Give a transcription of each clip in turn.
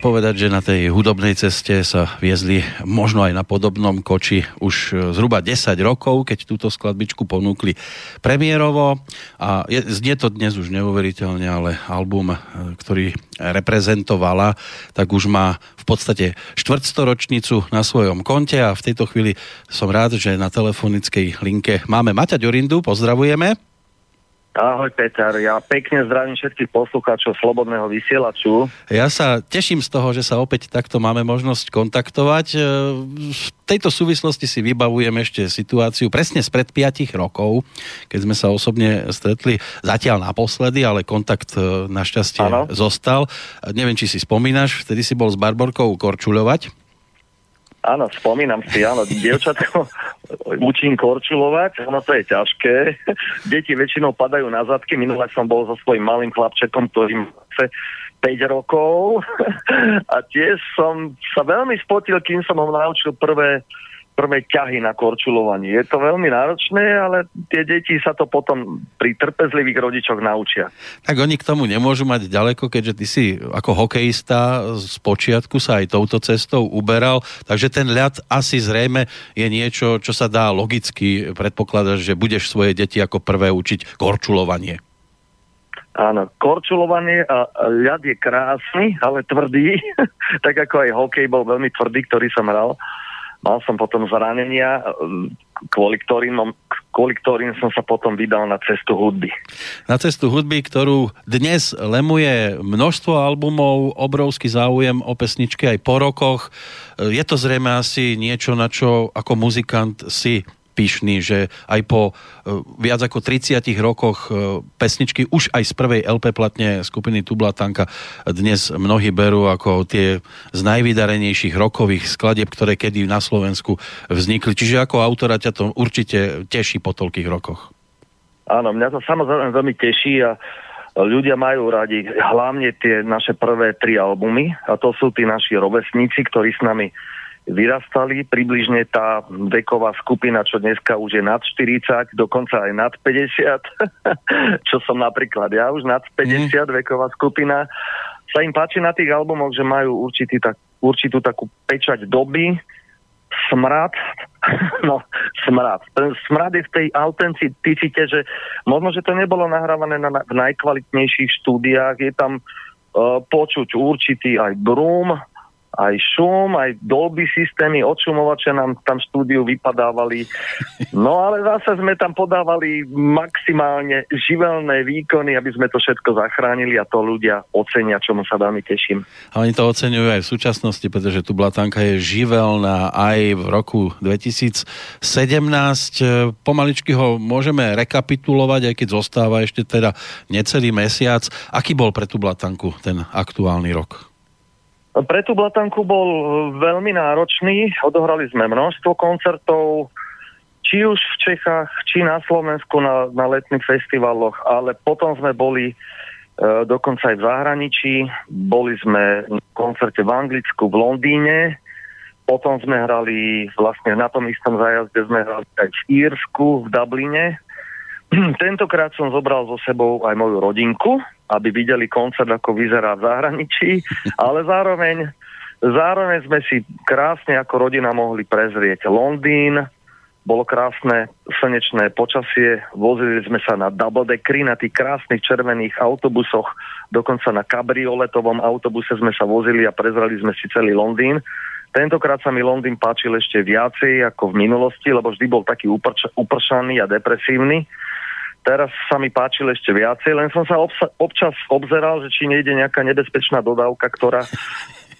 povedať, že na tej hudobnej ceste sa viezli možno aj na podobnom koči už e, zhruba 10 rokov, keď túto skladbičku ponúkli premiérovo. A je, znie to dnes už neuveriteľne, ale album, e, ktorý reprezentovala, tak už má v podstate štvrtstoročnicu na svojom konte. A v tejto chvíli som rád, že na telefonickej linke máme Maťa Ďorindu, pozdravujeme. Ahoj Peter, ja pekne zdravím všetkých poslucháčov Slobodného vysielaču. Ja sa teším z toho, že sa opäť takto máme možnosť kontaktovať. E, V tejto súvislosti si vybavujem ešte situáciu presne spred 5 rokov, keď sme sa osobne stretli zatiaľ naposledy, ale kontakt e, našťastie Áno. zostal. E, Neviem, či si spomínaš, vtedy si bol s Barborkou korčuľovať. Áno, spomínam si, áno, dievčatko učím korčulovať, ono to je ťažké. Deti väčšinou padajú na zadky, minule som bol so svojím malým chlapčekom, ktorý asi 5 rokov a tiež som sa veľmi spotil, kým som ho naučil prvé prvé ťahy na korčulovanie. Je to veľmi náročné, ale tie deti sa to potom pri trpezlivých rodičoch naučia. Tak oni k tomu nemôžu mať ďaleko, keďže ty si ako hokejista z počiatku sa aj touto cestou uberal, takže ten ľad asi zrejme je niečo, čo sa dá logicky predpokladať, že budeš svoje deti ako prvé učiť korčulovanie. Áno, korčulovanie a ľad je krásny, ale tvrdý, tak ako aj hokej bol veľmi tvrdý, ktorý som hral. Mal som potom zranenia, kvôli ktorým, kvôli ktorým som sa potom vydal na cestu hudby. Na cestu hudby, ktorú dnes lemuje množstvo albumov, obrovský záujem o pesničky aj po rokoch. Je to zrejme asi niečo, na čo ako muzikant si pyšný, že aj po e, viac ako 30 rokoch e, pesničky už aj z prvej LP platne skupiny Tublatanka dnes mnohí berú ako tie z najvydarenejších rokových skladieb, ktoré kedy na Slovensku vznikli. Čiže ako autora ťa to určite teší po toľkých rokoch. Áno, mňa to samozrejme veľmi teší a ľudia majú radi hlavne tie naše prvé tri albumy a to sú tí naši rovesníci, ktorí s nami vyrastali. Približne tá veková skupina, čo dneska už je nad 40, dokonca aj nad 50, čo som napríklad ja už nad 50 mm. veková skupina, sa im páči na tých albumoch, že majú určitý, tak, určitú takú pečať doby, smrad, no smrad. Ten smrad je v tej autenticite, že možno, že to nebolo nahrávané na, v najkvalitnejších štúdiách, je tam uh, počuť určitý aj brum, aj šum, aj dolby systémy, odšumovače nám tam štúdiu vypadávali. No ale zase sme tam podávali maximálne živelné výkony, aby sme to všetko zachránili a to ľudia ocenia, čomu sa veľmi teším. A oni to oceňujú aj v súčasnosti, pretože tu Blatanka je živelná aj v roku 2017. Pomaličky ho môžeme rekapitulovať, aj keď zostáva ešte teda necelý mesiac. Aký bol pre tú Blatanku ten aktuálny rok? Pre tú Blatanku bol e, veľmi náročný. Odohrali sme množstvo koncertov, či už v Čechách, či na Slovensku na, na letných festivaloch, ale potom sme boli e, dokonca aj v zahraničí. Boli sme v koncerte v Anglicku, v Londýne, potom sme hrali vlastne na tom istom zájazde sme hrali aj v Írsku, v Dubline. Tentokrát som zobral so sebou aj moju rodinku, aby videli koncert, ako vyzerá v zahraničí, ale zároveň, zároveň sme si krásne ako rodina mohli prezrieť Londýn, bolo krásne slnečné počasie, vozili sme sa na double deckry, na tých krásnych červených autobusoch, dokonca na kabrioletovom autobuse sme sa vozili a prezrali sme si celý Londýn. Tentokrát sa mi Londýn páčil ešte viacej ako v minulosti, lebo vždy bol taký uprč- upršaný a depresívny. Teraz sa mi páčil ešte viacej, len som sa obsa- občas obzeral, že či nejde nejaká nebezpečná dodávka, ktorá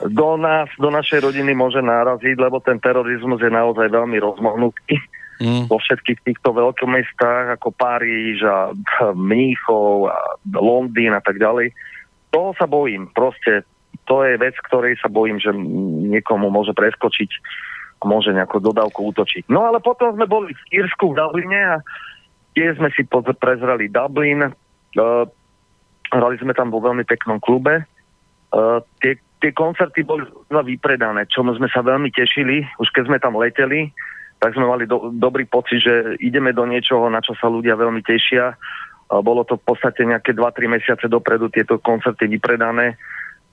do nás, do našej rodiny môže náraziť, lebo ten terorizmus je naozaj veľmi rozmohnutý. Mm. Vo všetkých týchto veľkomestách ako Paríž a Mníchov a Londýn a tak ďalej. Toho sa bojím. Proste to je vec, ktorej sa bojím, že niekomu môže preskočiť a môže nejakú dodávku útočiť. No ale potom sme boli v Írsku, v Dubline a Tiež sme si prezrali Dublin, uh, hrali sme tam vo veľmi peknom klube. Uh, tie, tie koncerty boli vypredané, čomu sme sa veľmi tešili, už keď sme tam leteli, tak sme mali do, dobrý pocit, že ideme do niečoho, na čo sa ľudia veľmi tešia. Uh, bolo to v podstate nejaké 2-3 mesiace dopredu tieto koncerty vypredané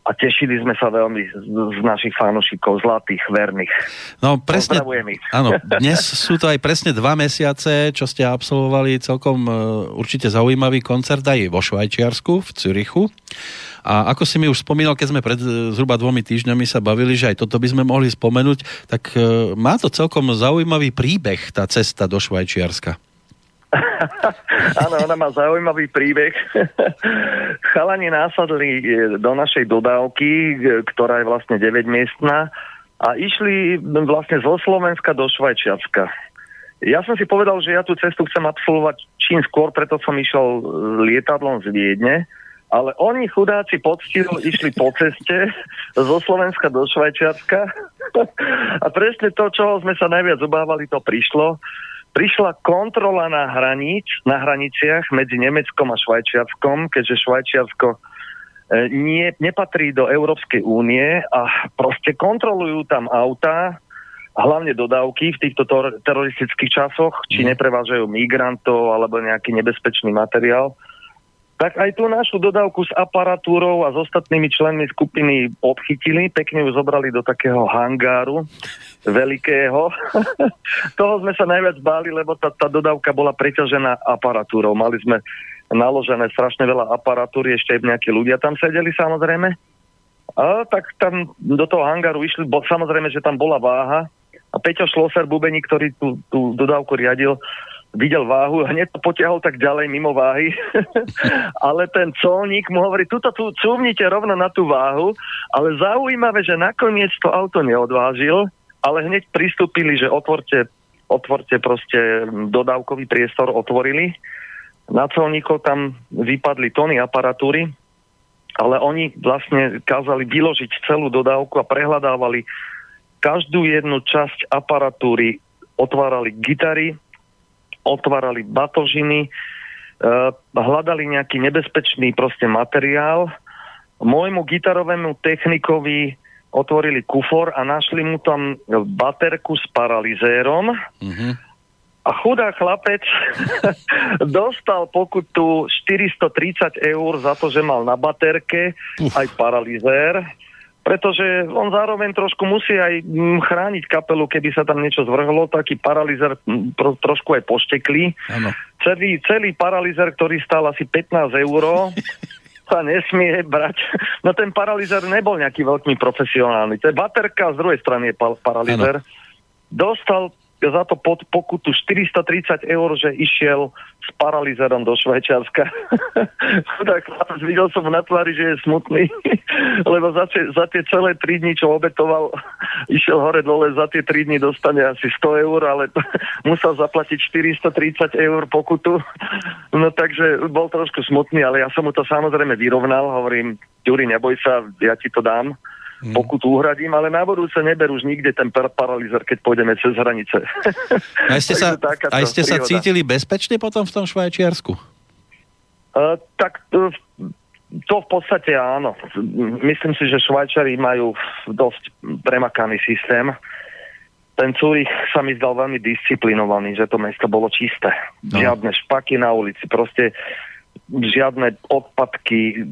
a tešili sme sa veľmi z, z našich fanúšikov, zlatých, verných. No presne, áno, dnes sú to aj presne dva mesiace, čo ste absolvovali celkom uh, určite zaujímavý koncert aj vo Švajčiarsku, v Cürichu. A ako si mi už spomínal, keď sme pred e, zhruba dvomi týždňami sa bavili, že aj toto by sme mohli spomenúť, tak uh, má to celkom zaujímavý príbeh, tá cesta do Švajčiarska. Áno, ona má zaujímavý príbeh. Chalani násadli e, do našej dodávky, ktorá je vlastne 9-miestná a išli vlastne zo Slovenska do Švajčiarska. Ja som si povedal, že ja tú cestu chcem absolvovať čím skôr, preto som išiel lietadlom z Viedne, ale oni chudáci poctivo išli po ceste zo Slovenska do Švajčiarska a presne to, čo sme sa najviac obávali, to prišlo prišla kontrola na hranic, na hraniciach medzi Nemeckom a Švajčiarskom, keďže Švajčiarsko e, nie, nepatrí do Európskej únie a proste kontrolujú tam auta hlavne dodávky v týchto teroristických časoch, či Mhm. neprevážajú migrantov alebo nejaký nebezpečný materiál. Tak aj tú našu dodávku s aparatúrou a s ostatnými členmi skupiny odchytili, pekne ju zobrali do takého hangáru veľkého. Toho sme sa najviac báli, lebo tá, tá dodávka bola preťažená aparatúrou. Mali sme naložené strašne veľa aparatúry, ešte aj nejakí ľudia tam sedeli samozrejme. A tak tam do toho hangáru išli, bo, samozrejme, že tam bola váha a Peťo Šloser, bubeník, ktorý tú, tú dodávku riadil, videl váhu, hneď to potiahol tak ďalej mimo váhy, ale ten colník mu hovorí, tuto tu cúvnite rovno na tú váhu, ale zaujímavé, že nakoniec to auto neodvážil, ale hneď pristúpili, že otvorte, otvorte proste dodávkový priestor, otvorili. Na colníkov tam vypadli tony aparatúry, ale oni vlastne kázali vyložiť celú dodávku a prehľadávali. Každú jednu časť aparatúry, otvárali gitary, otvárali batožiny, e, hľadali nejaký nebezpečný proste materiál. Môjmu gitarovému technikovi otvorili kufor a našli mu tam baterku s paralizérom Mhm. a chudá chlapec dostal pokutu 430 eur za to, že mal na baterke aj paralizér, pretože on zároveň trošku musí aj mm, chrániť kapelu, keby sa tam niečo zvrhlo, taký paralizér mm, trošku aj pošteklý. Celý, celý paralizér, ktorý stál asi 15 eur, sa nesmie brať. No ten paralizér nebol nejaký veľký profesionálny. To je baterka, z druhej strany je pa- paralizér. Dostal za to pod pokutu 430 eur, že išiel s paralizérom do Švajčiarska. Chlapec, videl som na tvári, že je smutný, lebo za tie, za tie celé 3 dní, čo obetoval, išiel hore dole, za tie 3 dní dostane asi 100 eur, ale musel zaplatiť 430 eur pokutu. No takže bol trošku smutný, ale ja som mu to samozrejme vyrovnal, hovorím, Juri, neboj sa, ja ti to dám pokutu uhradím, ale na budúce neber už nikde ten par- paralizér, keď pôjdeme cez hranice. Aj ste sa, aj ste sa cítili bezpečne potom v tom Švajčiarsku? Uh, tak to, to v podstate áno. Myslím si, že Švajčari majú dosť premakaný systém. Ten Zurich sa mi zdal veľmi disciplinovaný, že to mesto bolo čisté. No. Žiadne špaky na ulici, proste žiadne odpadky.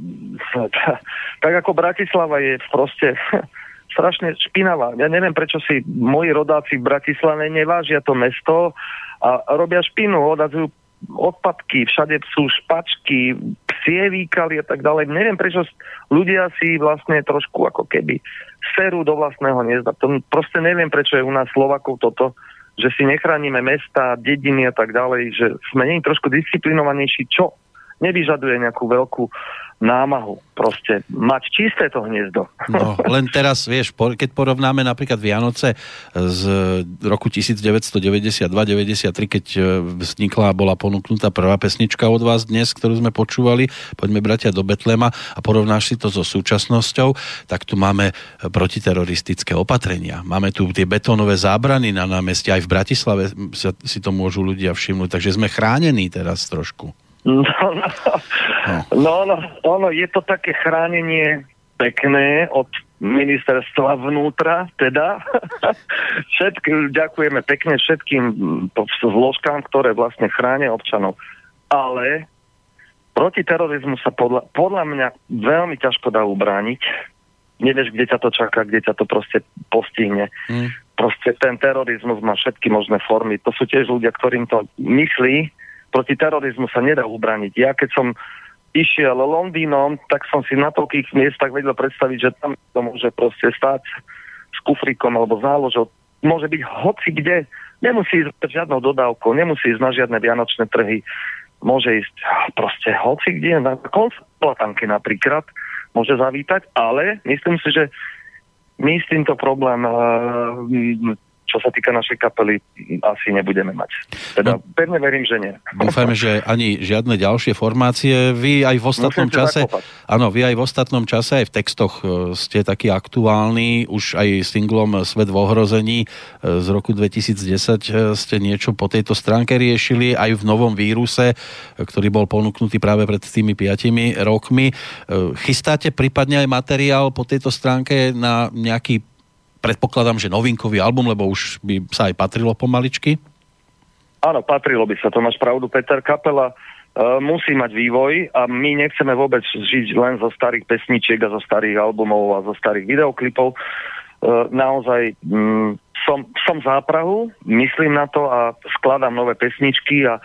Tak ako Bratislava je proste strašne špinavá. Ja neviem, prečo si moji rodáci v Bratislave nevážia to mesto a robia špinu, odadzujú odpadky, všade sú špačky, psie výkali a tak ďalej. Neviem, prečo ľudia si vlastne trošku ako keby serú do vlastného hniezda. To proste neviem, prečo je u nás Slovakov toto, že si nechránime mesta, dediny a tak ďalej, že sme nie trošku disciplinovanejší, čo nevyžaduje nejakú veľkú námahu. Proste mať čisté to hniezdo. No, len teraz, vieš, keď porovnáme napríklad Vianoce z roku 1992-93, keď e, vznikla a bola ponúknutá prvá pesnička od vás dnes, ktorú sme počúvali, poďme bratia do Betlema a porovnáš si to so súčasnosťou, tak tu máme protiteroristické opatrenia. Máme tu tie betónové zábrany na námestí, aj v Bratislave si to môžu ľudia všimnúť, takže sme chránení teraz trošku. No, no, no, no, ono, je to také chránenie pekné od ministerstva vnútra, teda. Všetky, ďakujeme pekne všetkým mm, zložkám, ktoré vlastne chránia občanov. Ale proti terorizmu sa podľa, podľa mňa veľmi ťažko dá ubrániť. Nevieš, kde ťa to čaká, kde ťa to proste postihne. Hm. Proste ten terorizmus má všetky možné formy. To sú tiež ľudia, ktorým to myslí. Proti terorizmu sa nedá ubrániť. Ja keď som išiel Londýnom, tak som si na toľkých miestach vedel predstaviť, že tam to môže proste stať s kufrikom alebo záložou. Môže byť hoci kde. Nemusí ísť žiadnou dodávkou, nemusí ísť na žiadne vianočné trhy. Môže ísť proste hoci kde, na koncertplatanky napríklad, môže zavítať, ale myslím si, že my s týmto problém, eh, čo sa týka našej kapely, asi nebudeme mať. Teda pevne verím, že nie. Dúfajme, že ani žiadne ďalšie formácie. Vy aj v ostatnom Musím čase, áno, vy aj v ostatnom čase, aj v textoch e, ste takí aktuálni, už aj singlom Svet v ohrození e, z roku 2010 e, ste niečo po tejto stránke riešili, aj v novom víruse, ktorý bol ponúknutý práve pred tými piatimi rokmi. Chystáte prípadne aj materiál po tejto stránke na nejaký predpokladám, že novinkový album, lebo už by sa aj patrilo pomaličky. Áno, patrilo by sa, to máš pravdu, Peter Kapela uh, musí mať vývoj a my nechceme vôbec žiť len zo starých pesničiek a zo starých albumov a zo starých videoklipov. Uh, naozaj um, som, som záprahu, myslím na to a skladám nové pesničky a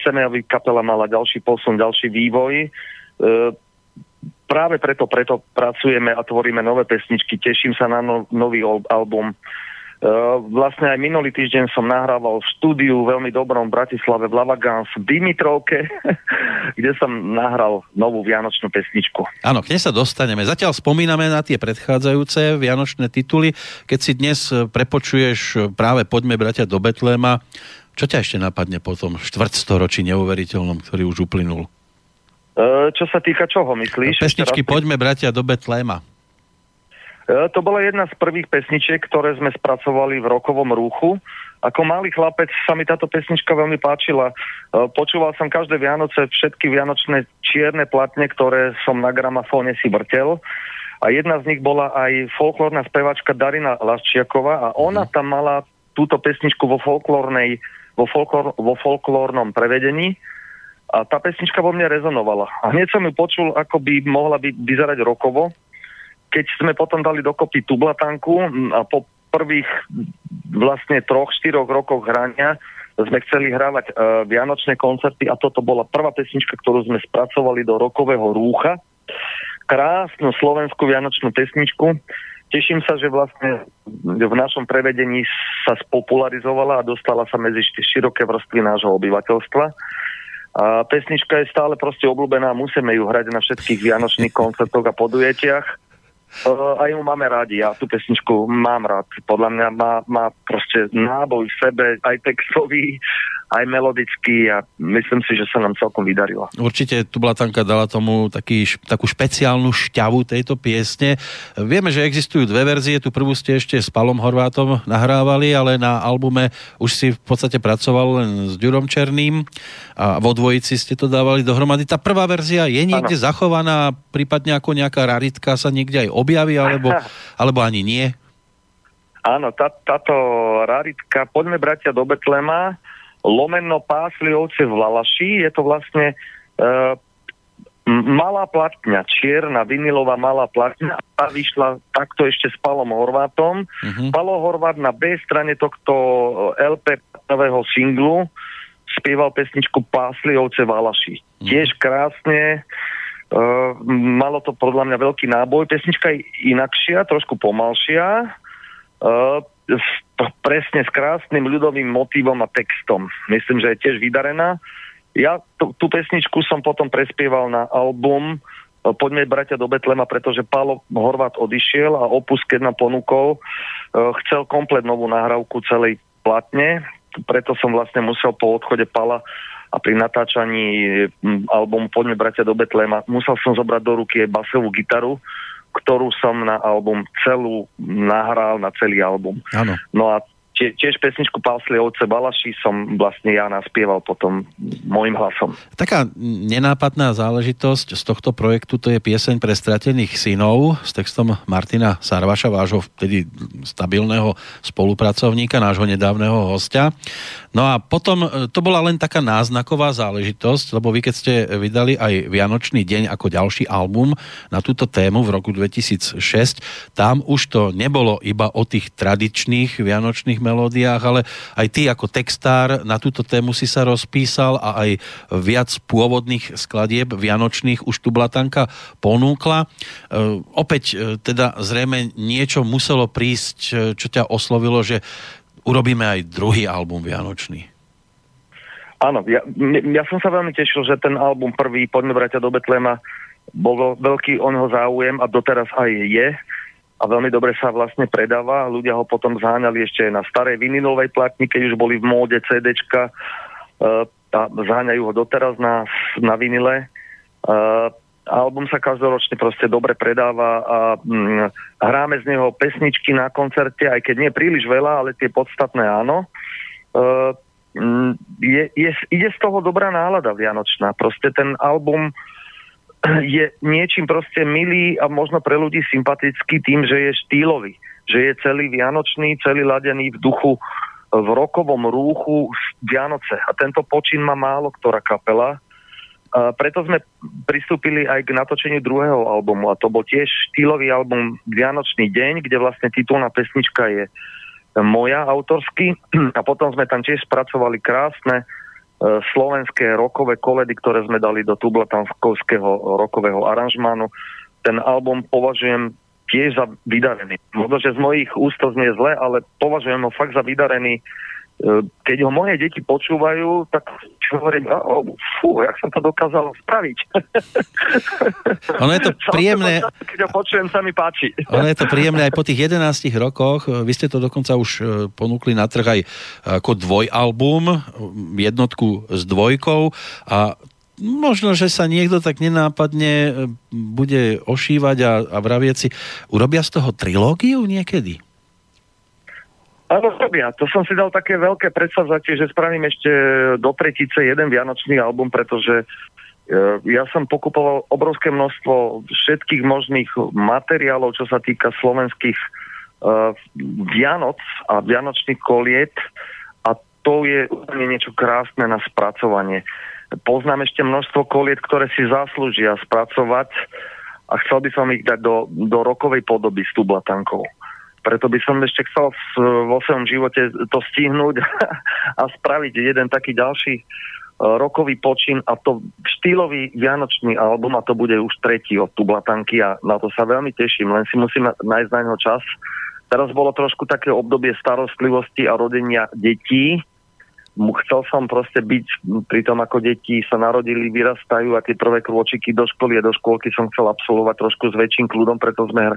chceme, aby kapela mala ďalší posun, ďalší vývoj. Uh, práve preto, preto pracujeme a tvoríme nové pesničky. Teším sa na no, nový album. Uh, vlastne aj minulý týždeň som nahrával v štúdiu veľmi dobrom v Bratislave v Lavagans v Dimitrovke, kde som nahral novú vianočnú pesničku. Áno, k nej sa dostaneme. Zatiaľ spomíname na tie predchádzajúce vianočné tituly. Keď si dnes prepočuješ práve Poďme bratia do Betléma, čo ťa ešte napadne po tom štvrtstoročí neuveriteľnom, ktorý už uplynul? Uh, čo sa týka čoho, myslíš? Pesničky Poďme bratia do Betléma. E, to bola jedna z prvých pesničiek, ktoré sme spracovali v rokovom rúchu. Ako malý chlapec sa mi táto pesnička veľmi páčila. E, počúval som každé Vianoce všetky vianočné čierne platne, ktoré som na gramafóne si vrtel. A jedna z nich bola aj folklórna spevačka Darina Lasčiaková a ona mhm. tam mala túto pesničku vo folklórnej, vo, folklór, vo folklórnom prevedení a tá pesnička vo mne rezonovala. A hneď som ju počul, ako by mohla by vyzerať rokovo keď sme potom dali dokopy Tublatanku a po prvých vlastne troch, štyroch rokoch hrania sme chceli hrávať uh, vianočné koncerty a toto bola prvá pesnička, ktorú sme spracovali do rokového rúcha. Krásnu slovenskú vianočnú pesničku. Teším sa, že vlastne v našom prevedení sa spopularizovala a dostala sa medzi široké vrstvy nášho obyvateľstva. A pesnička je stále proste obľúbená, musíme ju hrať na všetkých vianočných koncertoch a podujetiach. Uh, aj ju máme rádi, ja tú pesničku mám rád. Podľa mňa má, má proste náboj v sebe, aj textový, aj melodický a myslím si, že sa nám celkom vydarilo. Určite tu Blatanka dala tomu taký, takú špeciálnu šťavu tejto piesne. Vieme, že existujú dve verzie, tu prvú ste ešte s Palom Horvátom nahrávali, ale na albume už si v podstate pracoval len s Ďurom Černým a vo dvojici ste to dávali dohromady. Tá prvá verzia je niekde ano. zachovaná, prípadne ako nejaká raritka sa niekde aj objaví, alebo, alebo ani nie? Áno, tá, táto raritka, poďme bratia do Betlema, lomeno pásli ovce v Lalaši, je to vlastne uh, malá platňa, čierna, vinilová malá platňa a vyšla takto ešte s Palom Horvátom. Uh-huh. Palo Horvát na B strane tohto LP nového singlu spieval pesničku Pásli ovce v Lalaši. Uh-huh. Tiež krásne, uh, malo to podľa mňa veľký náboj. Pesnička je inakšia, trošku pomalšia. Uh, presne s krásnym ľudovým motívom a textom. Myslím, že je tiež vydarená. Ja tú, tú pesničku som potom prespieval na album e, Poďme bratia do Betlema, pretože Pálo Horvát odišiel a Opus, keď nám ponúkol, e, chcel komplet novú nahrávku celej platne, preto som vlastne musel po odchode Pala a pri natáčaní albumu Poďme bratia do Betlema musel som zobrať do ruky aj basovú gitaru, ktorú som na album celú nahral, na celý album. Áno. No a tie, tiež pesničku Pásli ovce Balaši som vlastne ja naspieval potom môjim hlasom. Taká nenápadná záležitosť z tohto projektu to je pieseň pre stratených synov s textom Martina Sarvaša, vášho vtedy stabilného spolupracovníka, nášho nedávneho hostia. No a potom e, to bola len taká náznaková záležitosť, lebo vy keď ste vydali aj Vianočný deň ako ďalší album na túto tému v roku 2006, tam už to nebolo iba o tých tradičných vianočných melódiách, ale aj ty ako textár na túto tému si sa rozpísal a aj viac pôvodných skladieb vianočných už tu Blatanka ponúkla. E, opäť e, teda zrejme niečo muselo prísť, e, čo ťa oslovilo, že urobíme aj druhý album vianočný. Áno, ja, ja som sa veľmi tešil, že ten album prvý, Poďme bratia do Betlema, bol veľký o neho záujem a doteraz aj je a veľmi dobre sa vlastne predáva. Ľudia ho potom zháňali ešte na starej vinilovej platni, keď už boli v móde CDčka uh, a zháňajú ho doteraz na, na vinile. Uh, album sa každoročne proste dobre predáva a mm, hráme z neho pesničky na koncerte, aj keď nie príliš veľa, ale tie podstatné áno. Uh, je, je, ide z toho dobrá nálada vianočná. Proste ten album je niečím proste milý a možno pre ľudí sympatický tým, že je štýlový. že je celý vianočný, celý ladený v duchu v rokovom rúchu Vianoce. A tento počin má málo ktorá kapela. A preto sme pristúpili aj k natočeniu druhého albumu a to bol tiež štýlový album Vianočný deň, kde vlastne titulná pesnička je moja autorsky a potom sme tam tiež spracovali krásne slovenské rokové koledy, ktoré sme dali do tublatanského rokového aranžmánu. Ten album považujem tiež za vydarený. Možno, že z mojich úst to znie zle, ale považujem ho fakt za vydarený. Keď ho moje deti počúvajú, tak hovorím, oh, fú, jak som to dokázal spraviť. Ono je to príjemné. Keď ho počujem, sa mi páči. Ono je to príjemné aj po tých 11 rokoch. Vy ste to dokonca už e, ponúkli na trh aj ako dvojalbum, jednotku s dvojkou a možno, že sa niekto tak nenápadne e, bude ošívať a, a vravieť si, urobia z toho trilógiu niekedy? Áno, robia. To som si dal také veľké predsavzatie, že spravím ešte do tretice jeden vianočný album, pretože e, ja som pokupoval obrovské množstvo všetkých možných materiálov, čo sa týka slovenských uh, Vianoc a Vianočných koliet a to je úplne niečo krásne na spracovanie. Poznám ešte množstvo koliet, ktoré si zaslúžia spracovať a chcel by som ich dať do, do rokovej podoby s tublatankou. Preto by som ešte chcel vo svojom živote to stihnúť a spraviť jeden taký ďalší uh, rokový počin a to štýlový vianočný album a to bude už tretí od Tublatanky a na to sa veľmi teším, len si musím nájsť na neho čas. Teraz bolo trošku také obdobie starostlivosti a rodenia detí, chcel som proste byť pri tom, ako deti sa narodili, vyrastajú a tie prvé krôčiky do školy a do škôlky som chcel absolvovať trošku s väčším kľudom, preto sme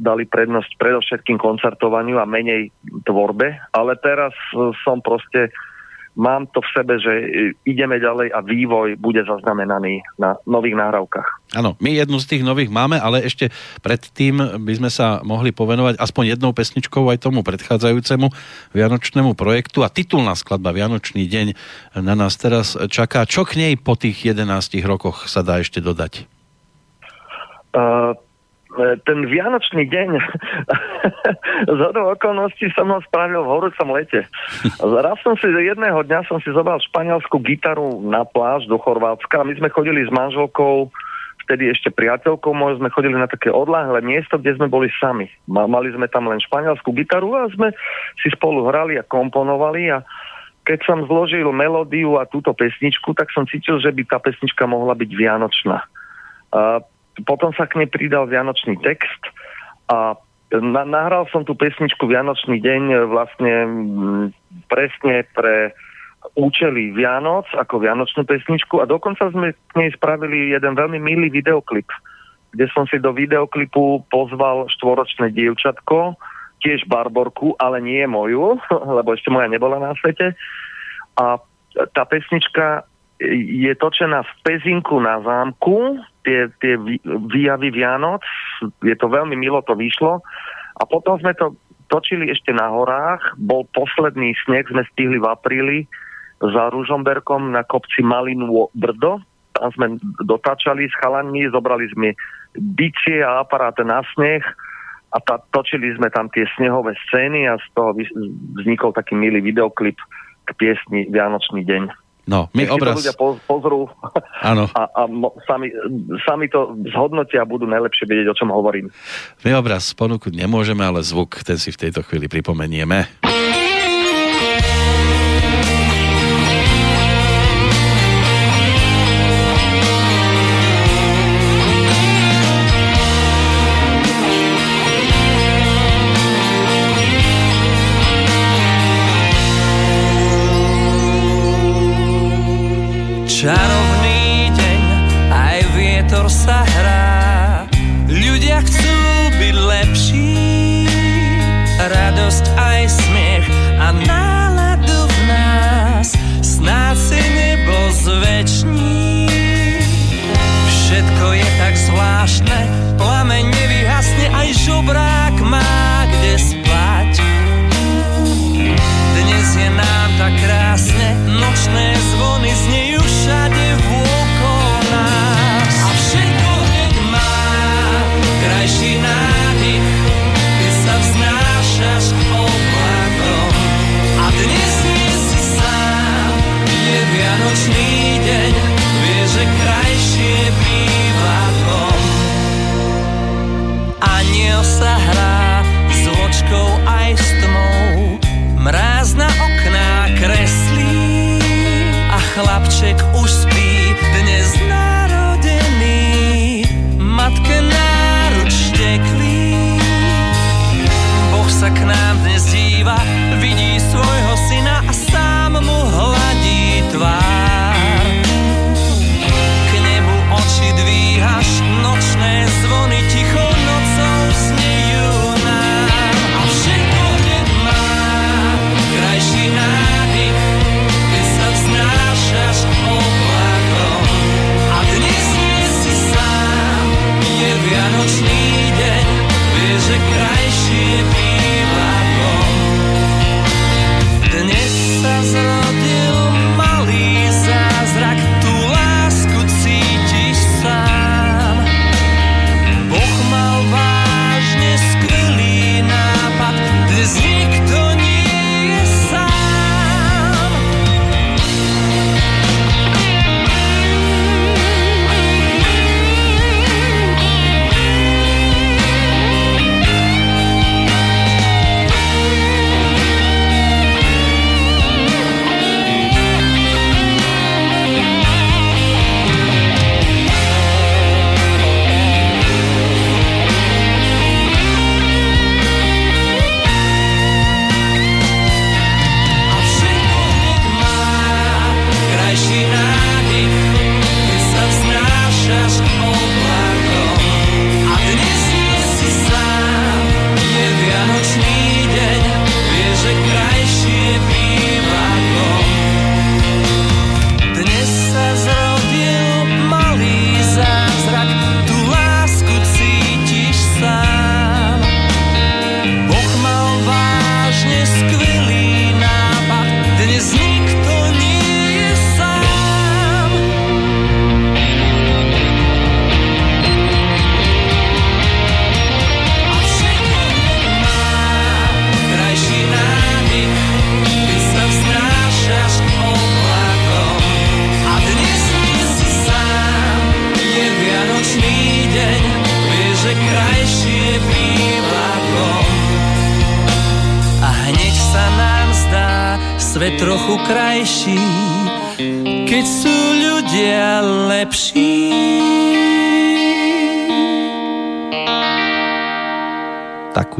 dali prednosť predovšetkým koncertovaniu a menej tvorbe, ale teraz e, som proste mám to v sebe, že ideme ďalej a vývoj bude zaznamenaný na nových náhrávkach. Áno, my jednu z tých nových máme, ale ešte predtým by sme sa mohli povenovať aspoň jednou pesničkou aj tomu predchádzajúcemu vianočnému projektu a titulná skladba Vianočný deň na nás teraz čaká. Čo k nej po tých 11 rokoch sa dá ešte dodať? Uh, E, ten Vianočný deň z okolností som ho spravil v horúcom lete. Raz som si, jedného dňa som si zobral španielskú gitaru na pláž do Chorvátska a my sme chodili s manželkou vtedy ešte priateľkou mojou, sme chodili na také odláhle miesto, kde sme boli sami. Mali sme tam len španielskú gitaru a sme si spolu hrali a komponovali a keď som zložil melódiu a túto pesničku, tak som cítil, že by tá pesnička mohla byť vianočná. A potom sa k nej pridal Vianočný text a na, nahral som tú pesničku Vianočný deň e, vlastne presne pre účely Vianoc ako Vianočnú pesničku a dokonca sme k nej spravili jeden veľmi milý videoklip, kde som si do videoklipu pozval štvoročné dievčatko, tiež Barborku, ale nie moju, lebo ešte moja nebola na svete. A tá pesnička je točená v Pezinku na zámku, tie, tie výjavy Vianoc, je to veľmi milo to vyšlo. A potom sme to točili ešte na horách, bol posledný sneh, sme stihli v apríli za Ružomberkom na kopci Malinu Brdo. Tam sme dotáčali s chalanmi, zobrali sme bicie a aparát na sneh a tá, točili sme tam tie snehové scény a z toho vznikol taký milý videoklip k piesni Vianočný deň. No, my Nech obraz... ľudia pozrú Áno. a, a sami, sami to zhodnotia a budú najlepšie vedieť, o čom hovorím. My obraz ponúknuť nemôžeme, ale zvuk, ten si v tejto chvíli pripomenieme.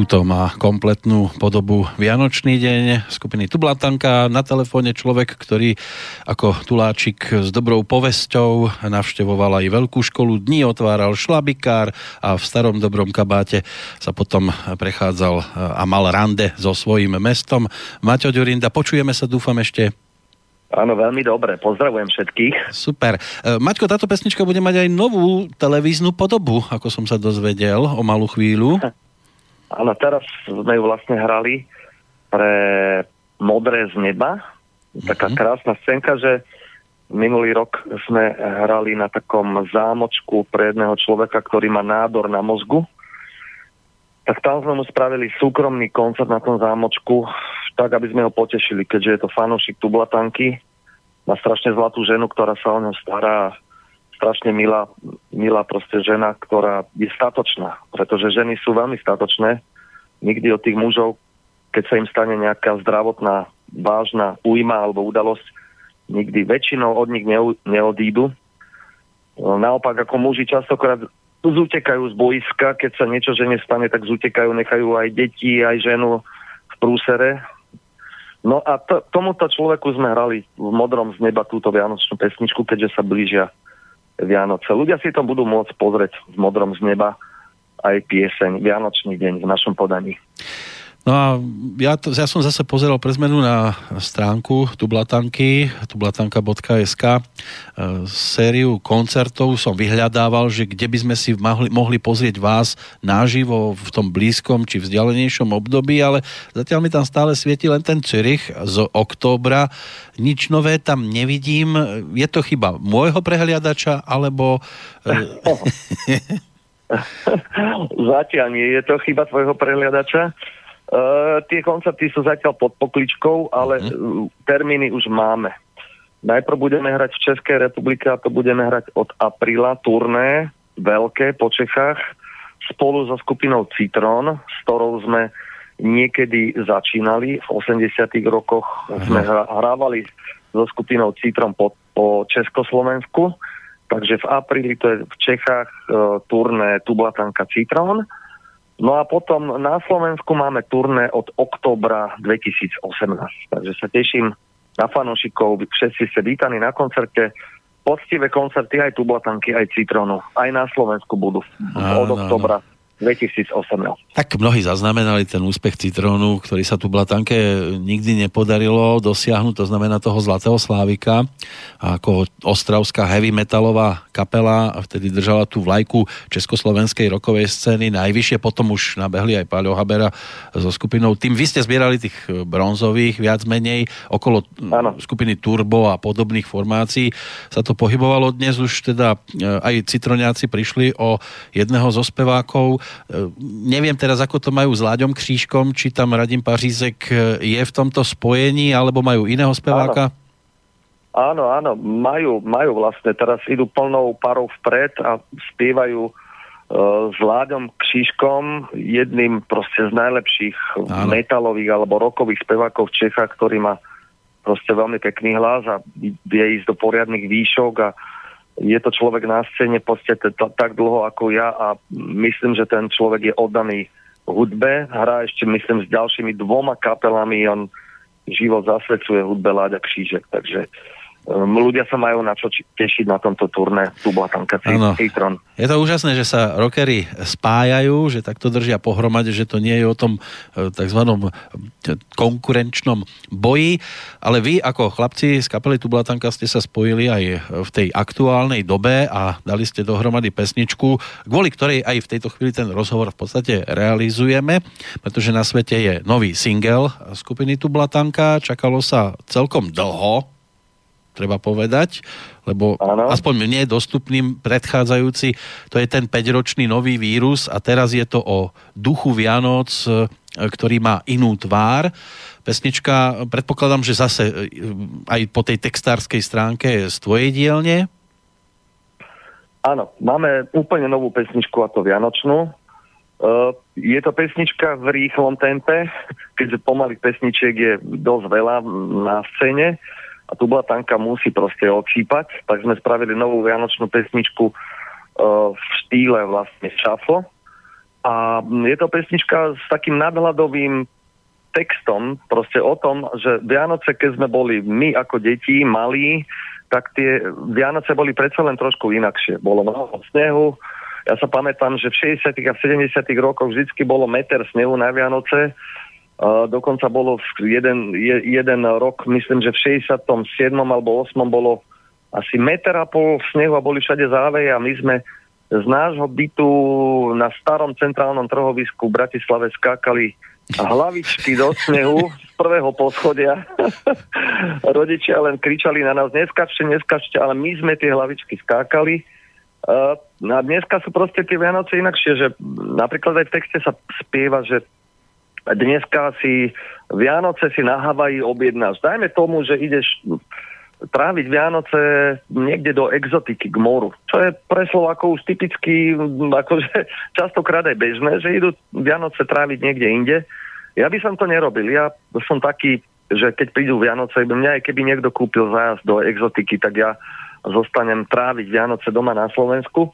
Takúto má kompletnú podobu Vianočný deň skupiny Tublatanka. Na telefóne človek, ktorý ako tuláčik s dobrou povesťou navštevoval aj veľkú školu dní, otváral šlabikár a v starom dobrom kabáte sa potom prechádzal a mal rande so svojím mestom. Maťo Ďurinda, počujeme sa, dúfam ešte Áno, veľmi dobre. Pozdravujem všetkých. Super. E, Maťko, táto pesnička bude mať aj novú televíznu podobu, ako som sa dozvedel o malú chvíľu. Áno, teraz sme ju vlastne hrali pre Modré z neba. Taká krásna scénka, že minulý rok sme hrali na takom zámočku pre jedného človeka, ktorý má nádor na mozgu. Tak tam sme mu spravili súkromný koncert na tom zámočku, tak aby sme ho potešili, keďže je to fanúšik Tublatanky. Má strašne zlatú ženu, ktorá sa o ňo stará strašne milá, milá proste žena, ktorá je statočná, pretože ženy sú veľmi statočné. Nikdy od tých mužov, keď sa im stane nejaká zdravotná, vážna újma alebo udalosť, nikdy väčšinou od nich neodídu. Naopak, ako muži častokrát zútekajú z boiska, keď sa niečo žene stane, tak zútekajú, nechajú aj deti, aj ženu v prúsere. No a to, tomuto človeku sme hrali v modrom z neba túto vianočnú pesničku, keďže sa blížia Vianoce. Ľudia si to budú môcť pozrieť v modrom z neba aj pieseň Vianočný deň v našom podaní. No a ja, to, ja som zase pozeral pre zmenu na stránku Tublatanky, tublatanka.sk e, sériu koncertov som vyhľadával, že kde by sme si mohli, mohli pozrieť vás naživo v tom blízkom či vzdialenejšom období, ale zatiaľ mi tam stále svieti len ten Zürich z októbra. Nič nové tam nevidím. Je to chyba môjho prehliadača, alebo... Zatiaľ nie je to chyba tvojho prehliadača. Uh, tie koncerty sú zatiaľ pod pokličkou, ale uh, termíny už máme. Najprv budeme hrať v Českej republike a to budeme hrať od apríla turné veľké po Čechách spolu so skupinou Citron, s ktorou sme niekedy začínali. V 80 rokoch sme hra- hrávali so skupinou Citron pod, po Československu. Takže v apríli to je v Čechách e, turné Tublatanka Citron. No a potom na Slovensku máme turné od oktobra 2018. Takže sa teším na fanúšikov, všetci ste vítaní na koncerte. Poctivé koncerty aj Tublatanky, aj Citronu. Aj na Slovensku budú od oktobra. 2018. Tak mnohí zaznamenali ten úspech Citrónu, ktorý sa tu Blatanke nikdy nepodarilo dosiahnuť, to znamená toho Zlatého Slávika. A ako ostravská heavy metalová kapela vtedy držala tú vlajku československej rokovej scény najvyššie, potom už nabehli aj Páľo Habera so skupinou. Tým vy ste zbierali tých bronzových viac menej okolo ano. skupiny Turbo a podobných formácií sa to pohybovalo. Dnes už teda e, aj Citroniaci prišli o jedného zo spevákov Neviem teraz, ako to majú s Láďom Křížkom, či tam Radim Pařízek je v tomto spojení, alebo majú iného speváka? Áno, áno, majú, majú vlastne, teraz idú plnou parou vpred a spievajú uh, s Láďom Křížkom, jedným proste z najlepších áno. metalových alebo rokových spevákov v Čechách, ktorý má proste veľmi pekný hlas a vie ísť do poriadnych výšok a je to človek na scéne podstate tak dlho ako ja a myslím, že ten človek je oddaný hudbe. Hrá ešte, myslím, s ďalšími dvoma kapelami. On život zasvedcuje hudbe Láďa Křížek, takže um, ľudia sa majú na čo tešiť na tomto turné Tublatanka Citron. Je to úžasné, že sa rockery spájajú, že takto držia pohromade, že to nie je o tom e, tzv. konkurenčnom boji, ale vy ako chlapci z kapely Tublatanka ste sa spojili aj v tej aktuálnej dobe a dali ste dohromady pesničku, kvôli ktorej aj v tejto chvíli ten rozhovor v podstate realizujeme, pretože na svete je nový single skupiny Tublatanka, čakalo sa celkom dlho, treba povedať, lebo ano. aspoň mne dostupným predchádzajúci, to je ten 5-ročný nový vírus a teraz je to o duchu Vianoc, e, ktorý má inú tvár. Pesnička, predpokladám, že zase e, aj po tej textárskej stránke je z tvojej dielne. Áno, máme úplne novú pesničku a to Vianočnú. Uh, je to pesnička v rýchlom tempe, keďže pomalých pesničiek je dosť veľa na scéne a tu bola tanka musí proste očípať, tak sme spravili novú vianočnú pesničku uh, v štýle vlastne šafo. A je to pesnička s takým nadhľadovým textom, proste o tom, že Vianoce, keď sme boli my ako deti, malí, tak tie Vianoce boli predsa len trošku inakšie. Bolo mnoho snehu, ja sa pamätám, že v 60. a 70. rokoch vždy bolo meter snehu na Vianoce, dokonca bolo jeden, je, jeden rok, myslím, že v 67. alebo 8. bolo asi meter a pol snehu a boli všade záveje a my sme z nášho bytu na starom centrálnom trhovisku v Bratislave skákali hlavičky do snehu z prvého poschodia. Rodičia len kričali na nás, neskačte, neskačte, ale my sme tie hlavičky skákali. A dneska sú proste tie Vianoce inakšie, že napríklad aj v texte sa spieva, že dneska si Vianoce si na Havaji objednáš. Dajme tomu, že ideš tráviť Vianoce niekde do exotiky, k moru. Čo je pre Slovakov už typicky, akože častokrát aj bežné, že idú Vianoce tráviť niekde inde. Ja by som to nerobil. Ja som taký, že keď prídu Vianoce, mňa aj keby niekto kúpil zájazd do exotiky, tak ja zostanem tráviť Vianoce doma na Slovensku.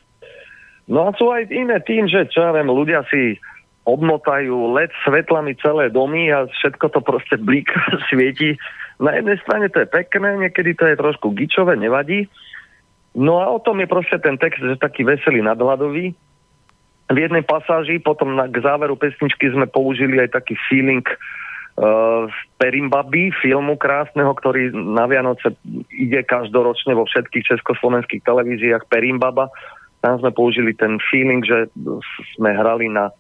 No a sú aj iné tým, že čo ja viem, ľudia si obmotajú LED svetlami celé domy a všetko to proste blíka, svieti. Na jednej strane to je pekné, niekedy to je trošku gičové, nevadí. No a o tom je proste ten text, že taký veselý nadhľadový. V jednej pasáži, potom na, k záveru pesničky sme použili aj taký feeling uh, z Perimbaby, filmu krásneho, ktorý na Vianoce ide každoročne vo všetkých československých televíziách Perimbaba. Tam sme použili ten feeling, že sme hrali na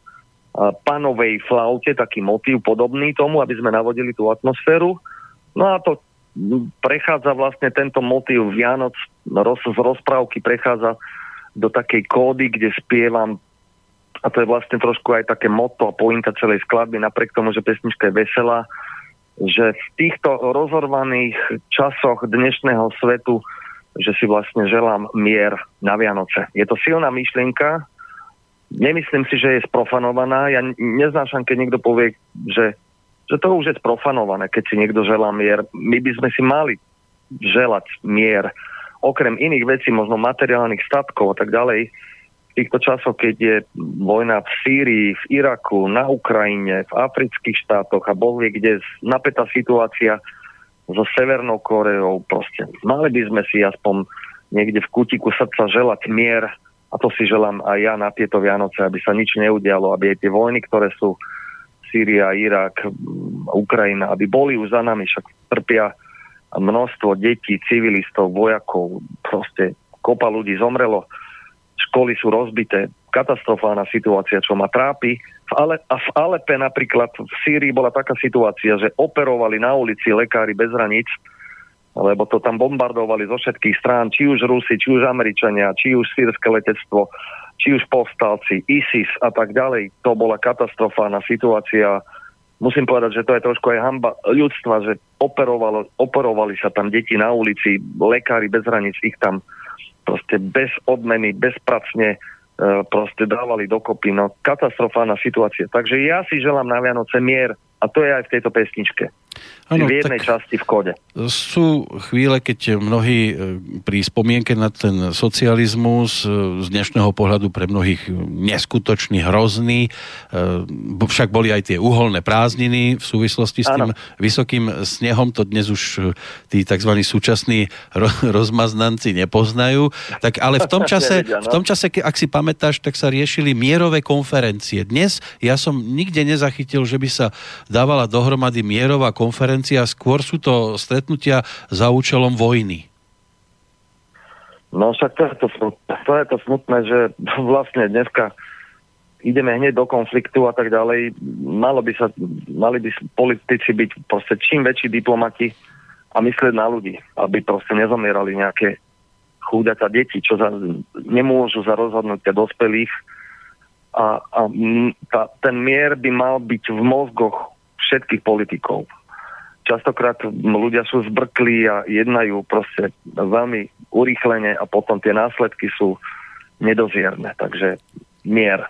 panovej flaute, taký motív podobný tomu, aby sme navodili tú atmosféru. No a to prechádza vlastne tento motív Vianoc roz, z rozprávky prechádza do takej kódy, kde spievam a to je vlastne trošku aj také moto a pointa celej skladby, napriek tomu, že pesnička je veselá, že v týchto rozorvaných časoch dnešného svetu, že si vlastne želám mier na Vianoce. Je to silná myšlienka, nemyslím si, že je sprofanovaná. Ja neznášam, keď niekto povie, že, že to už je sprofanované, keď si niekto želá mier. My by sme si mali želať mier okrem iných vecí, možno materiálnych statkov a tak ďalej, v týchto časoch, keď je vojna v Sýrii, v Iraku, na Ukrajine, v afrických štátoch a boh vie, kde napätá situácia so Severnou Koreou, proste mali by sme si aspoň niekde v kutiku srdca želať mier a to si želám aj ja na tieto Vianoce, aby sa nič neudialo, aby aj tie vojny, ktoré sú Sýria, Irak, Ukrajina, aby boli už za nami, však trpia množstvo detí, civilistov, vojakov, proste kopa ľudí zomrelo, školy sú rozbité, katastrofálna situácia, čo ma trápi. A v Alepe napríklad v Sýrii bola taká situácia, že operovali na ulici lekári bez hraníc, lebo to tam bombardovali zo všetkých strán, či už Rusi, či už Američania, či už sírske letectvo, či už povstalci, ISIS a tak ďalej. To bola katastrofálna situácia musím povedať, že to je trošku aj hamba ľudstva, že operovalo, operovali sa tam deti na ulici, lekári bez hraníc ich tam proste bez odmeny, bezpracne e, proste dávali dokopy. No, katastrofálna situácia. Takže ja si želám na Vianoce mier a to je aj v tejto pesničke. Ano, v jednej časti v kode. Sú chvíle, keď mnohí e, pri spomienke na ten socializmus e, z dnešného pohľadu pre mnohých neskutočný, hrozný, e, však boli aj tie uholné prázdniny v súvislosti s tým ano. vysokým snehom, to dnes už tí tzv. súčasní rozmaznanci nepoznajú. Tak ale v tom čase, v tom čase, ak si pamätáš, tak sa riešili mierové konferencie. Dnes ja som nikde nezachytil, že by sa dávala dohromady mierová konferencia skôr sú to stretnutia za účelom vojny. No však to je to, to je to smutné, že vlastne dneska ideme hneď do konfliktu a tak ďalej. Malo by sa, mali by politici byť proste čím väčší diplomati a myslieť na ľudí, aby proste nezomierali nejaké chúďata deti, čo za, nemôžu za rozhodnutia dospelých a, a tá, ten mier by mal byť v mozgoch všetkých politikov častokrát ľudia sú zbrklí a jednajú proste veľmi urýchlene a potom tie následky sú nedozierne. Takže mier.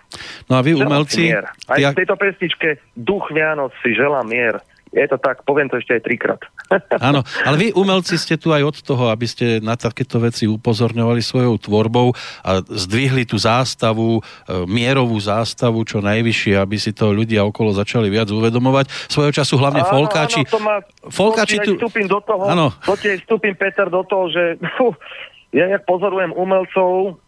No a vy umelci... Mier. Aj v tejto pesničke Duch Vianoc si želá mier je to tak, poviem to ešte aj trikrát. Áno, ale vy umelci ste tu aj od toho, aby ste na takéto veci upozorňovali svojou tvorbou a zdvihli tú zástavu, e, mierovú zástavu čo najvyššie, aby si to ľudia okolo začali viac uvedomovať. Svojho času hlavne áno, folkáči. Áno, to má, folkáči tu... vstúpim do toho, áno. to vstúpim, Peter, do toho, že fú, ja jak pozorujem umelcov,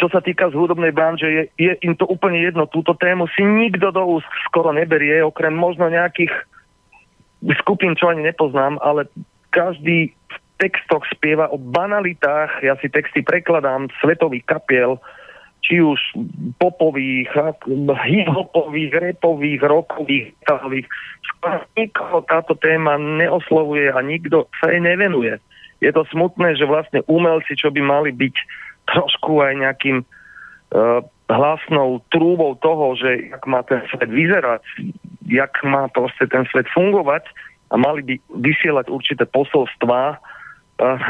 čo sa týka z hudobnej branže, je, je im to úplne jedno. Túto tému si nikto do úst skoro neberie, okrem možno nejakých skupín, čo ani nepoznám, ale každý v textoch spieva o banalitách, ja si texty prekladám svetových kapiel, či už popových, hip-hopových, repových, rockových, metálových. Nikoho táto téma neoslovuje a nikto sa jej nevenuje. Je to smutné, že vlastne umelci, čo by mali byť trošku aj nejakým uh, hlasnou trúbou toho, že jak má ten svet vyzerať, jak má proste ten svet fungovať a mali by vysielať určité posolstvá.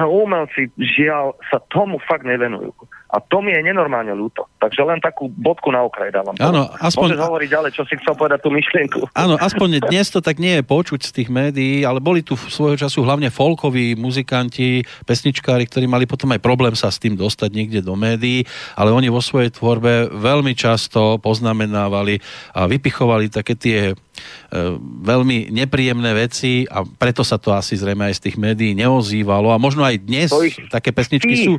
Umelci žiaľ sa tomu fakt nevenujú. A to mi je nenormálne ľúto. Takže len takú bodku na okraj dávam. Áno, aspoň... Môžeš hovoriť ďalej, čo si chcel povedať tú myšlienku. Áno, aspoň dnes to tak nie je počuť z tých médií, ale boli tu svojho času hlavne folkoví muzikanti, pesničkári, ktorí mali potom aj problém sa s tým dostať niekde do médií, ale oni vo svojej tvorbe veľmi často poznamenávali a vypichovali také tie e, veľmi nepríjemné veci a preto sa to asi zrejme aj z tých médií neozývalo a možno aj dnes také pesničky sú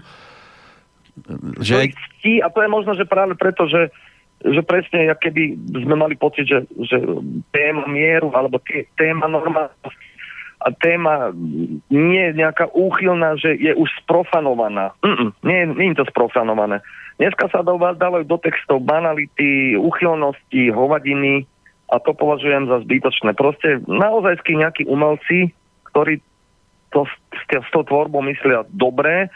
že... Ctí, a to je možno, že práve preto, že, že presne, keby sme mali pocit, že, že téma mieru, alebo téma normálnosti a téma nie je nejaká úchylná, že je už sprofanovaná. Mm-mm, nie, nie je to sprofanované. Dneska sa dávajú do textov banality, úchylnosti, hovadiny a to považujem za zbytočné. Proste naozaj nejakí umelci, ktorí to s, s tou tvorbou myslia dobre,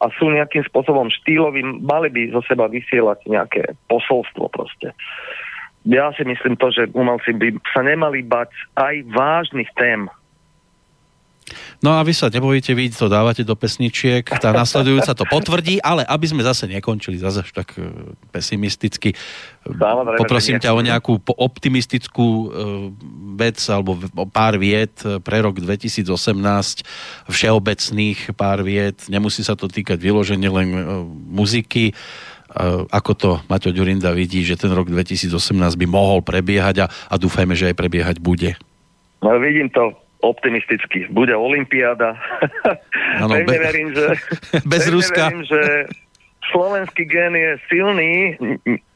a sú nejakým spôsobom štýloví, mali by zo seba vysielať nejaké posolstvo proste. Ja si myslím to, že umelci by sa nemali bať aj vážnych tém. No a vy sa nebojíte, vy to dávate do pesničiek, tá nasledujúca to potvrdí, ale aby sme zase nekončili zase tak e, pesimisticky, Samozrejme, poprosím ťa o nejakú optimistickú e, vec alebo pár viet pre rok 2018, všeobecných pár viet, nemusí sa to týkať vyloženie len e, muziky, ako to Maťo Ďurinda vidí, že ten rok 2018 by mohol prebiehať a, a dúfajme, že aj prebiehať bude. No vidím to optimisticky. Bude Olympiáda. Ano, pevne be- verím, že, bez Ruska. Verím, že slovenský gen je silný,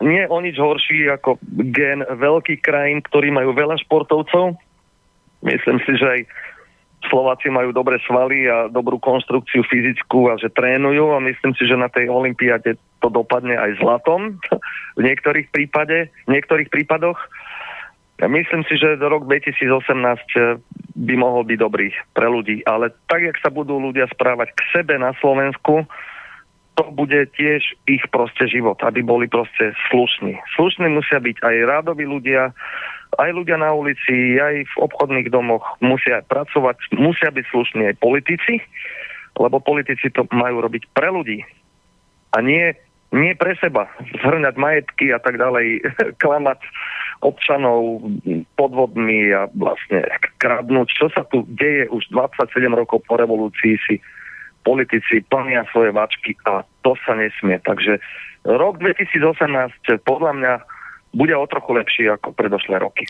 nie o nič horší ako gen veľkých krajín, ktorí majú veľa športovcov. Myslím si, že aj Slováci majú dobré svaly a dobrú konstrukciu fyzickú a že trénujú a myslím si, že na tej olympiáde to dopadne aj zlatom v niektorých prípade, v niektorých prípadoch. Myslím si, že rok 2018 eh, by mohol byť dobrý pre ľudí, ale tak, jak sa budú ľudia správať k sebe na Slovensku, to bude tiež ich proste život, aby boli proste slušní. Slušní musia byť aj rádoví ľudia, aj ľudia na ulici, aj v obchodných domoch musia pracovať, musia byť slušní aj politici, lebo politici to majú robiť pre ľudí a nie, nie pre seba. Zhrňať majetky a tak ďalej, klamať občanov podvodmi a vlastne kradnúť. Čo sa tu deje už 27 rokov po revolúcii si politici plnia svoje vačky a to sa nesmie. Takže rok 2018 podľa mňa bude o trochu lepší ako predošlé roky.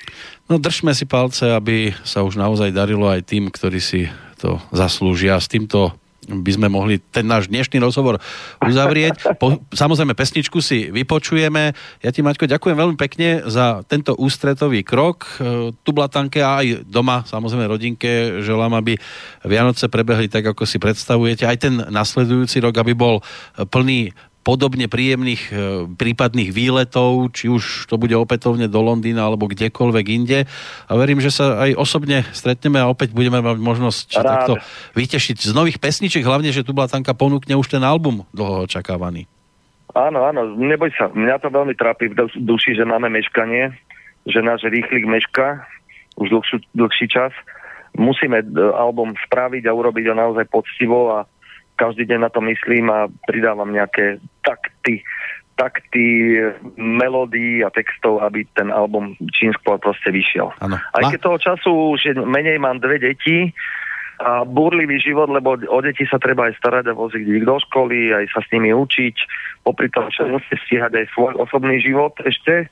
No držme si palce, aby sa už naozaj darilo aj tým, ktorí si to zaslúžia. S týmto by sme mohli ten náš dnešný rozhovor uzavrieť. Po, samozrejme, pesničku si vypočujeme. Ja ti, Maťko, ďakujem veľmi pekne za tento ústretový krok. E, tu Blatanke a aj doma, samozrejme rodinke, želám, aby Vianoce prebehli tak, ako si predstavujete. Aj ten nasledujúci rok, aby bol plný podobne príjemných e, prípadných výletov, či už to bude opätovne do Londýna alebo kdekoľvek inde. A verím, že sa aj osobne stretneme a opäť budeme mať možnosť Rád. takto vytešiť z nových pesničiek, hlavne, že tu Blatanka ponúkne už ten album dlho očakávaný. Áno, áno, neboj sa, mňa to veľmi trápi v duši, že máme meškanie, že náš rýchlik meška už dlhší, dlhší čas. Musíme e, album spraviť a urobiť ho naozaj poctivo a každý deň na to myslím a pridávam nejaké takty, takty, melódií a textov, aby ten album Čínskvo proste vyšiel. Ano. Aj keď toho času už je menej, mám dve deti a burlivý život, lebo o deti sa treba aj starať a voziť ich do školy, aj sa s nimi učiť, popri tom, že musíte stíhať aj svoj osobný život ešte,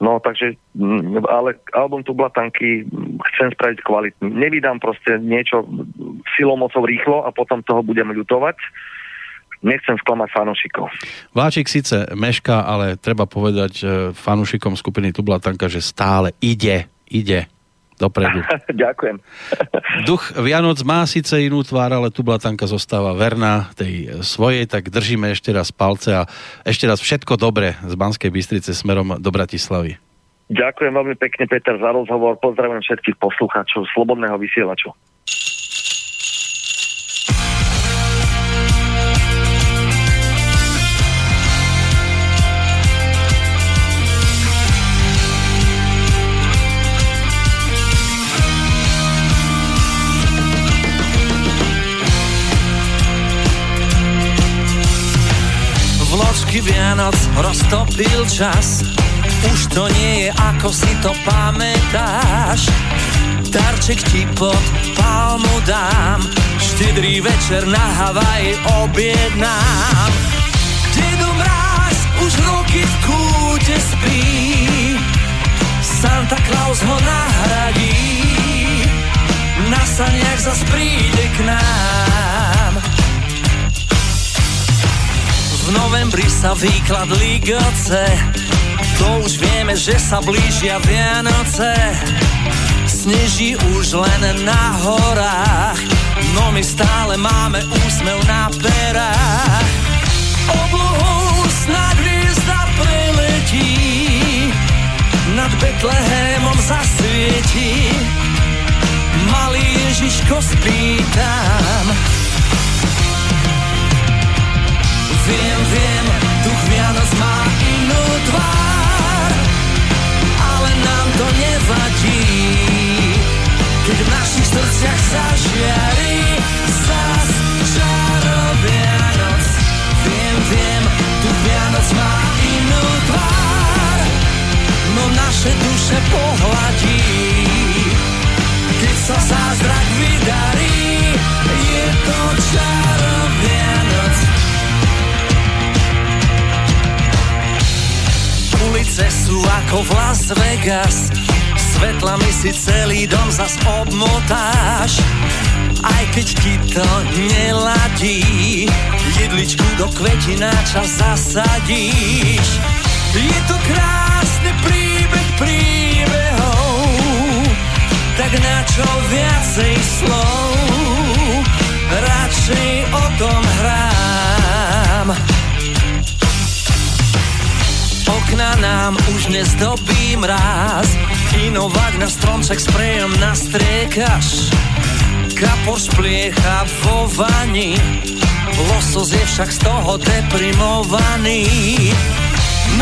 No takže, mm, ale album Tublatanky chcem spraviť kvalitný. Nevydám proste niečo silomocou rýchlo a potom toho budem ľutovať. Nechcem sklamať fanúšikov. Vláčik síce meška, ale treba povedať e, fanúšikom skupiny Tublatanka, že stále ide, ide dopredu. Ďakujem. Duch Vianoc má síce inú tvár, ale tu Blatanka zostáva verná tej svojej, tak držíme ešte raz palce a ešte raz všetko dobre z Banskej Bystrice smerom do Bratislavy. Ďakujem veľmi pekne, Peter, za rozhovor. Pozdravujem všetkých poslucháčov Slobodného vysielaču. Vločky Vianoc roztopil čas. Už to nie je ako si to pamätáš. Darček ti pod palmu dám. Štedrý večer na Havaji objednám. Dedo mráz už roky v kúte spí. Santa Claus ho nahradí. Na saniach zas príde k nám novembri sa výklad ligoce To už vieme, že sa blížia Vianoce. Sneží už len na horách No my stále máme úsmev na perách. Oblohou snad hviezda preletí Nad Betlehémom zasvietí Malý Ježiško spýtam Viem, viem, duch Vianoc má inú tvár Ale nám to nevadí. Keď v našich srdciach zažiari Zas čaro Vianoc Viem, viem, duch Vianoc má inú No naše duše pohladí. Keď sa zázrak vydarí Je to čas. Ulice sú ako v Las Vegas, svetlami si celý dom zas obmotáš. Aj keď ti to neladí, jedličku do kvetináča zasadíš. Je to krásny príbeh príbehov, tak na čo viacej slov, radšej o tom hrám. Okna nám už nezdobí mráz, inovák na stromček sprejom nastriekaš. Kapor spliecha vo vani, losos je však z toho deprimovaný.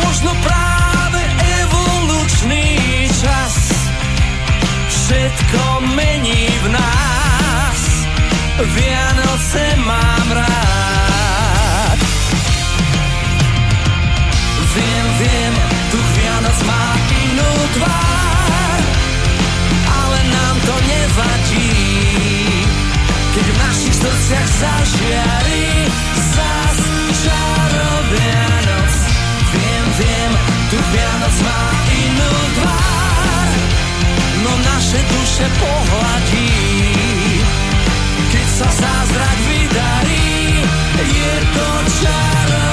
Možno práve evolučný čas všetko mení v nás. Vianoce mám rád. Viem, viem, duch Vianoc má inú tvár, ale nám to nevadí. Keď v našich srdciach zažiari zás čarovia viem, tu Vianoc má inú tvár, no naše duše pohladí. Keď sa zázrak vydarí, je to čaro